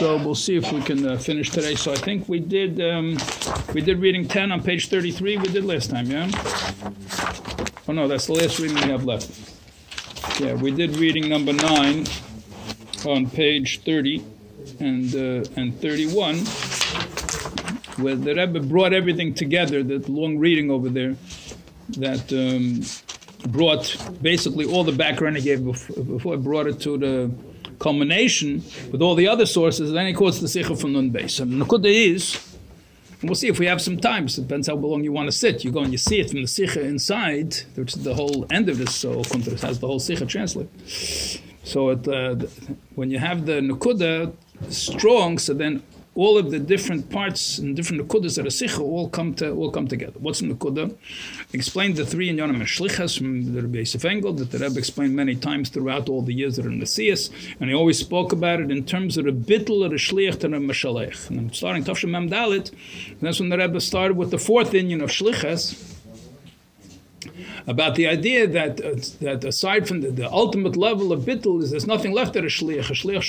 So we'll see if we can uh, finish today. So I think we did um, we did reading 10 on page 33. We did last time, yeah? Oh no, that's the last reading we have left. Yeah, we did reading number 9 on page 30 and uh, and 31 where the Rebbe brought everything together, that long reading over there that um, brought basically all the background he gave before, before brought it to the culmination with all the other sources, then he quotes the Sikha from Nun Beis. And Nakuda is, and we'll see if we have some time, it depends how long you want to sit. You go and you see it from the Sikha inside, which is the whole end of this, so Kuntres has the whole Sikha translated. So it, uh, when you have the Nakuda strong, so then all of the different parts and different nukudas that are sikha all come to all come together. What's nukuda? Explained the three in Yonim Shlichas from the Rebbe Yosef Engel that the Rebbe explained many times throughout all the years that are in the Siyas, and he always spoke about it in terms of the bittul or the shliach and the mashalech. And I'm starting Tafshim Mem Dalit, that's when the Rebbe started with the fourth Inyan of Shlichas, about the idea that uh, that aside from the, the, ultimate level of bittul is there's nothing left at a shliach. A shliach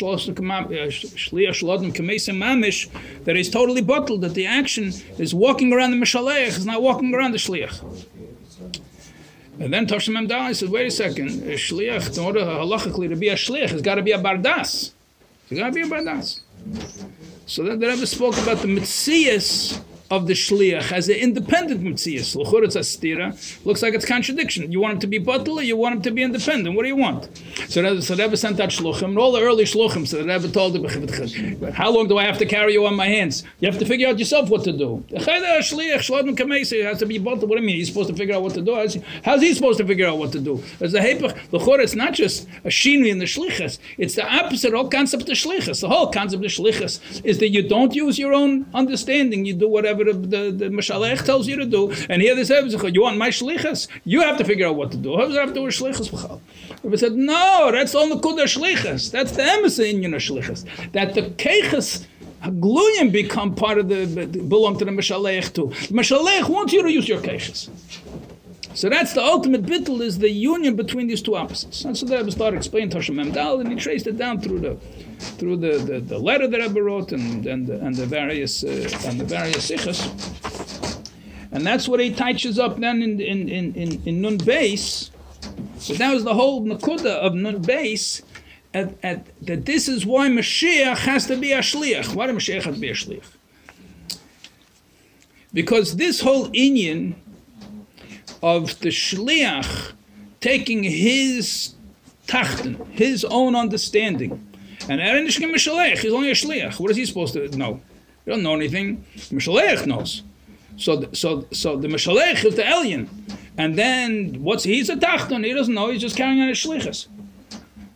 shlodim kamesim mamish that is totally bottled. That the action is walking around the mishalech is not walking around the shliach. And then Toshim Memdali says, wait a second, a shliach, in order halachically to be a shliach, has got to be a bardas. It's got to be a bardas. So then the Rebbe spoke about the mitzias of the shliach as an independent mitzias. L'churetz astira looks like it's contradiction. You want him to be batal, you want him to be independent. What do you want? So Rebbe, so Rebbe sent out shluchim, and all the early shluchim. So the Rebbe told him, "How long do I have to carry you on my hands? You have to figure out yourself what to do." The shliach has to be batal. What do you mean? He's supposed to figure out what to do. How's he, supposed to figure out what to do? As the hepech, it's not just a shinui in the shlichas. It's the opposite whole concept of shlichas. The whole concept of shlichas is that you don't use your own understanding. You do whatever the, the, Mashalech tells you to do. And here they say, you want my shlichus? You have to figure out what to do. How does have to do with shlichus? Rabbi said, no, that's all the kudah shlichus. That's the emissary in your shlichus. That the keiches Gluyim become part of the, belong to the Mashalech too. The Mashalech wants you to use your keiches. So that's the ultimate bittul is the union between these two opposites. And so the Rebbe started explaining Tasha Memdal, and he traced it down through the through the, the, the letter that Rebbe wrote and and the, and the various uh, and the various sichas. And that's what he touches up then in in in in, in Nun Beis. So that was the whole nakuda of Nun Beis. At, at, that this is why Mashiach has to be a shliach. Why does Mashiach have to be a shliach? Because this whole Inyan of the shliach taking his tachten, his own understanding. And Erenishkim Mishalech, he's only a shliach. What is he supposed to know? He don't know anything. Mishalech knows. So, so, so the Mishalech is the alien. And then what's he's a tachten? He doesn't know. He's just carrying on his shlichus.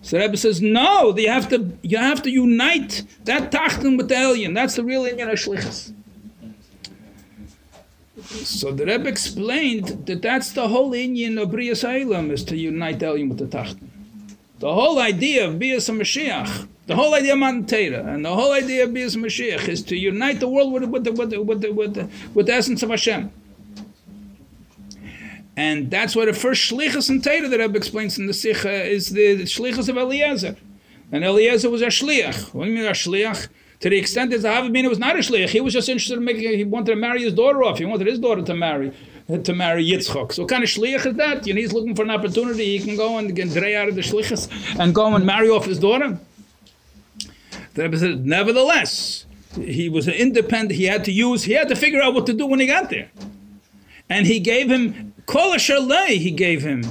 So Rebbe says, no, you have to you have to unite that tachten with the alien. That's the real Inyan of shlichus. So the Rebbe explained that that's the whole Inyan of Bria Eilam is to unite Elim with the Tachten. The whole idea of Bias Mashiach, the whole idea of Matan Torah, and the whole idea of Bias Mashiach is to unite the world with, with, the, with, the, with, the, with, the, with the essence of Hashem. And that's why the first shlichus in Torah that Rebbe explains in the Sikha is the shlichus of Eliezer. And Eliezer was a shliach. What do you mean a shliach? To the extent that Zahavimina was not a shliach, he was just interested in making. He wanted to marry his daughter off. He wanted his daughter to marry to marry Yitzchok. So what kind of shliach is that? You know, he's looking for an opportunity. He can go and get out of the shlichus and go and marry off his daughter. The Rebbe said, nevertheless, he was independent. He had to use. He had to figure out what to do when he got there, and he gave him kol He gave him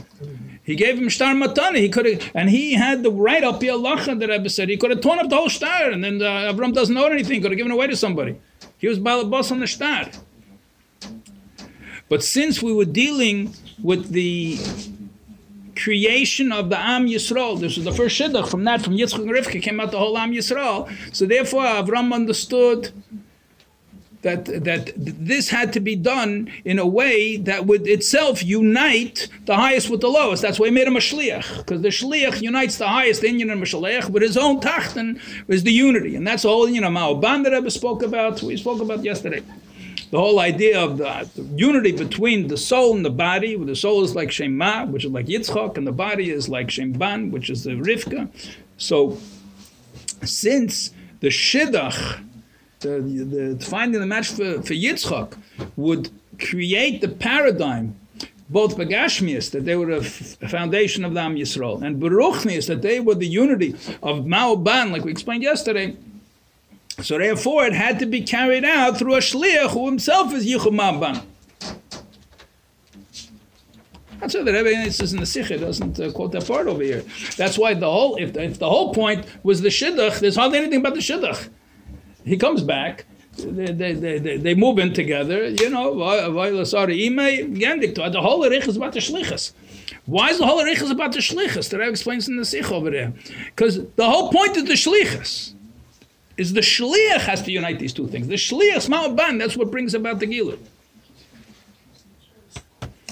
he gave him star matana. He could have, and he had the right up lacha that Rebbe said. He could have torn up the whole star, and then uh, Avram doesn't know anything. Could have given away to somebody. He was balabas on the star. But since we were dealing with the creation of the Am Yisrael, this was the first shidduch. From that, from Yitzchak and Rivka came out the whole Am Yisrael. So therefore, Avram understood that that this had to be done in a way that would itself unite the highest with the lowest. That's why he made him a shliach, because the shliach unites the highest Inyan and with his own tachten is the unity, and that's whole you know Ma'oban that Rebbe spoke about. We spoke about yesterday. The whole idea of the, the, unity between the soul and the body, where the soul is like Shema, which is like Yitzchak, and the body is like Shemban, which is the Rivka. So, since the shidduch, the, the, finding the match for, for Yitzchak, would create the paradigm both Begashmias, that they were a foundation of the Am Yisrael, and Beruchnias, that they were the unity of Ma'oban, like we explained yesterday. So therefore, it had to be carried out through a shliach who himself is Yichum Ma'oban. That's why the Rebbe says in the Sikha doesn't uh, quote that part over here. That's why the whole, if the, if the whole point was the Shidduch, there's hardly anything about the Shidduch. He comes back, they, they, they, they move in together, you know, the whole Erich is about the Shlichus. Why is the whole Erich about the Shlichus? The Rebbe explains in the Sikh over there. Because the whole point of the Shlichus is the Shliach has to unite these two things. The Shliach, Ma'aban, that's what brings about the Gilud.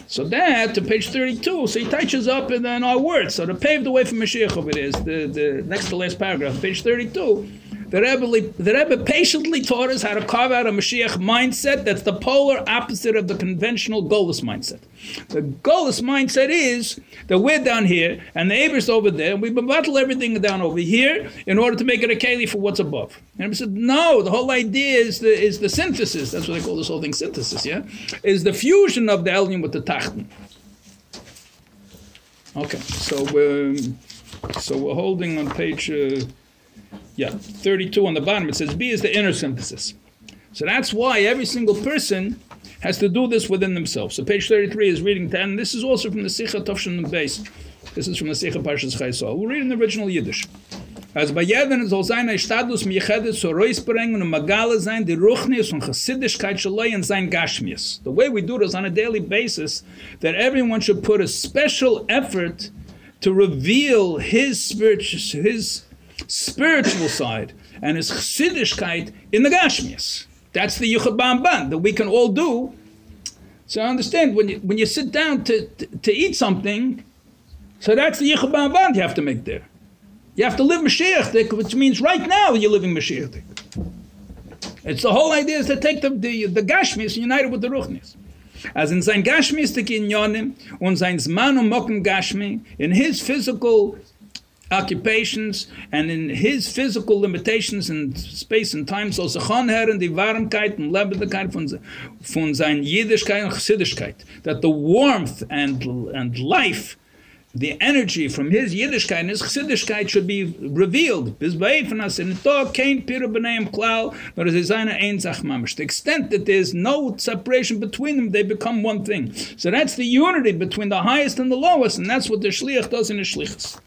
So that to page 32, so he touches up in, in our words. So the paved the way for Mashiach over there is the, the next to last paragraph, page 32. The Rebbe, the Rebbe patiently taught us how to carve out a Mashiach mindset that's the polar opposite of the conventional Golas mindset. The Golas mindset is that we're down here and the Aber's over there, and we bottle everything down over here in order to make it a keli for what's above. And he said, no, the whole idea is the, is the synthesis. That's what they call this whole thing synthesis, yeah? Is the fusion of the Elyon with the Tachten. Okay, so we're, so we're holding on page. Uh, yeah, 32 on the bottom, it says B is the inner synthesis. So that's why every single person has to do this within themselves. So page 33 is reading 10. This is also from the Sikha Tovshin base. This is from the Sikha Parshas Chaisol. We'll read in the original Yiddish. As bei jedem soll sein ein Status Miechedes zu Reusbringen und Magale sein, die Ruchnis und Chassidishkeit Shaloi and sein Gashmias. The way we do this on a daily basis, that everyone should put a special effort to reveal his spiritual, his spiritual side and his chassidishkeit in the Gashmias. That's the Yichud Ban that we can all do. So I understand when you, when you sit down to, to, to eat something, so that's the Yichud Ban you have to make there. You have to live Mashiach, which means right now you're living Mashiach. It's the whole idea is to take the, the, the Gashmis and unite it with the Ruchnis. As in sein Gashmistik in Yonim und sein Zman und Mokum Gashmi, in his physical occupations and in his physical limitations in space and time so zachon her in die warmkeit and lebendigkeit von von sein Jiddischkeit und Chassidishkeit that the warmth and and life the energy from his Yiddishkeit and his Chassidishkeit should be revealed. Bis us in to kein pira b'neim klal, but as eine ein zach mamish. The extent that there's no separation between them, they become one thing. So that's the unity between the highest and the lowest, and that's what the shliach does in the shlichus.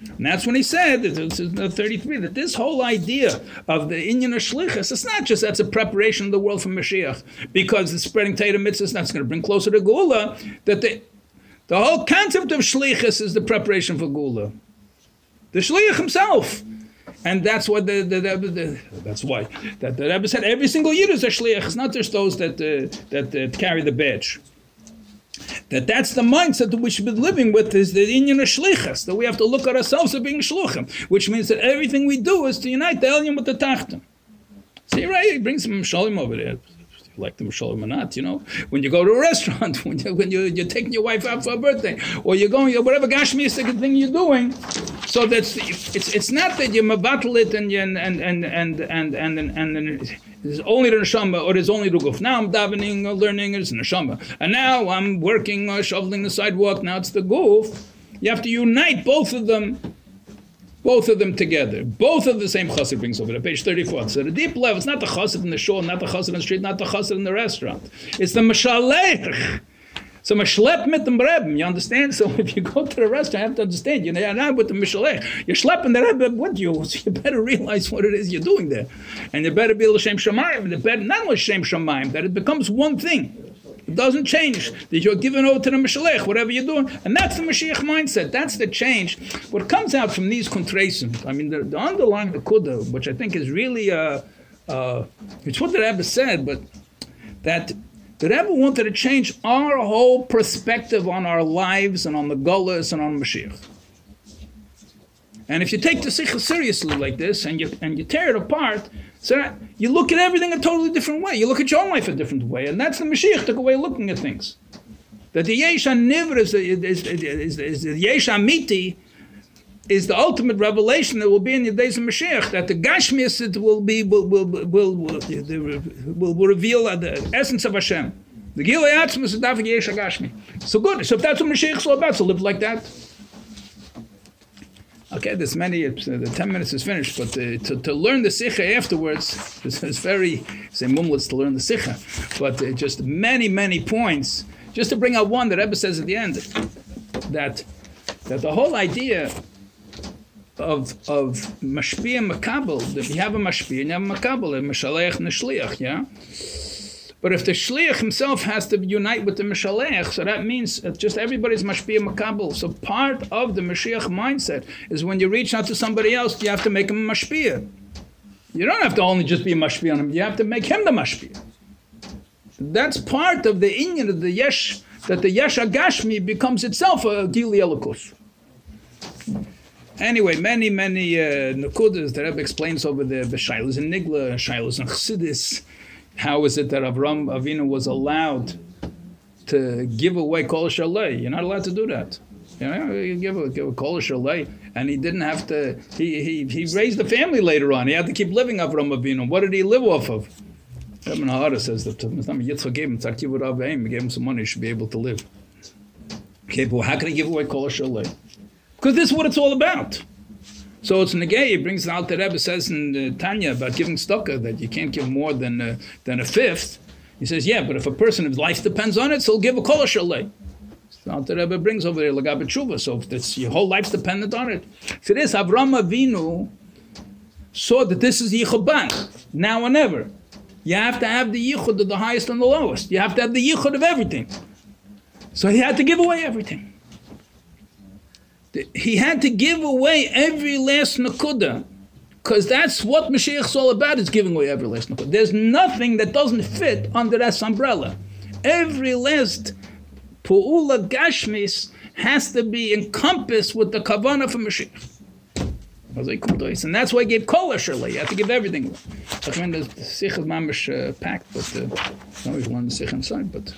And that's when he said, this is 33, that this whole idea of the Inyan Shlichus, it's not just that's a preparation of the world for Mashiach, because it's spreading Torah mitzvahs, that's going to bring closer to Gula, that the, the whole concept of Shlichus is the preparation for Gula. The Shliach himself. And that's what the, the, the, the that's why that the Rebbe said every single year is a shliach. It's not just those that uh, that uh, carry the badge that that's the mindset that we should be living with is the Inyan of Shlichas, that we have to look at ourselves as being Shluchim, which means that everything we do is to unite the Elyon with the Tachtim. See, right? He brings some Shalom over there. Like the Shalom or not, you know, when you go to a restaurant, when, you, when you, you're taking your wife out for a birthday, or you're going, whatever Gashmistic thing you're doing, so that's it's it's not that you mabattle it and and and and and and and, and, and it's only the neshama or it's only the guf. Now I'm davening, or learning, it's neshama, and now I'm working, or shoveling the sidewalk. Now it's the guf. You have to unite both of them, both of them together. Both of the same chassid brings over to page 34. So the deep level, it's not the chassid in the shul, not the chassid in the street, not the chassid in the restaurant. It's the mashalech so schlep mit dem Rebbe, you understand? So if you go to the restaurant, you have to understand, you're not with the Mishalech. You're schlepping the Rebbe with you, so you better realize what it is you're doing there. And you better be L'Shem Shamayim, the better, not L'Shem Shamayim, that it becomes one thing. It doesn't change. That you're given over to the Mishalech, whatever you're doing. And that's the Mashiach mindset. That's the change. What comes out from these contractions, I mean, the, the underlying the Kudah, which I think is really, uh, uh, it's what the Rebbe said, but that the Rebbe wanted to change our whole perspective on our lives and on the Golas and on Mashiach. And if you take the Sikha seriously like this and you, and you tear it apart, so you look at everything a totally different way. You look at your own life a different way. And that's the Mashiach took away looking at things. That the Yesh Nivr is, is, is, is, the Yesh is the ultimate revelation that will be in the days of Mashiach, that the Gashmias will be will will will will, will, will reveal the essence of Hashem. The Gilei is Davik Gashmi. So good. So if that's what Mashiach is all about, so live like that. Okay, there's many. Uh, the ten minutes is finished, but uh, to, to learn the sikha afterwards is, very say mumlets to learn the sikha, but uh, just many many points. Just to bring out one that Rebbe says at the end, that that the whole idea of of mashpia makabel that you have a mashpia and you have a makabel a mishalech neshliach yeah? But if the shliach himself has to unite with the mishalech so that means just everybody's mashpia makabel so part of the mashiach mindset is when you reach out to somebody else you have to make him a mashpia you don't have to only just be a mashpia on him you have to make him the mashpia that's part of the inyan of the yesh that the yesh agashmi becomes itself a gili elokus Anyway, many, many uh, Nakudas the Rebbe explains over the Shailas and Nigla, Shailas and Chassidis. How is it that Avram Avinu was allowed to give away Kol Shalei? You're not allowed to do that. You know, you give a, give a Kol Shalei, and he didn't have to, he, he, he raised a family later on. He had to keep living Avram Avinu. What did he live off of? Rebbe Nahara says that Yitzchak gave him Tzarkiv Rav he gave him some money, he should be able to live. Okay, but how can he give away Kol Shalei? Because this is what it's all about. So it's negay. He brings the Rebbe says in uh, Tanya about giving stocker that you can't give more than uh, than a fifth. He says, yeah, but if a person's life depends on it, so he'll give a kol shalei. So the Rebbe brings over there lagabe tshuva. So if this, your whole life's dependent on it, if it is Avram Avinu saw that this is yichuban now or never. You have to have the yichud of the highest and the lowest. You have to have the yichud of everything. So he had to give away everything he had to give away every last nakuda, because that's what Mashiach is all about, is giving away every last nakuda. There's nothing that doesn't fit under that umbrella. Every last pu'ula gashmis has to be encompassed with the kavanah from Mashiach. And that's why I gave kol asherle. You have to give everything. I mean, the sikh is mamish uh, packed, but uh, not always one sikh inside, but.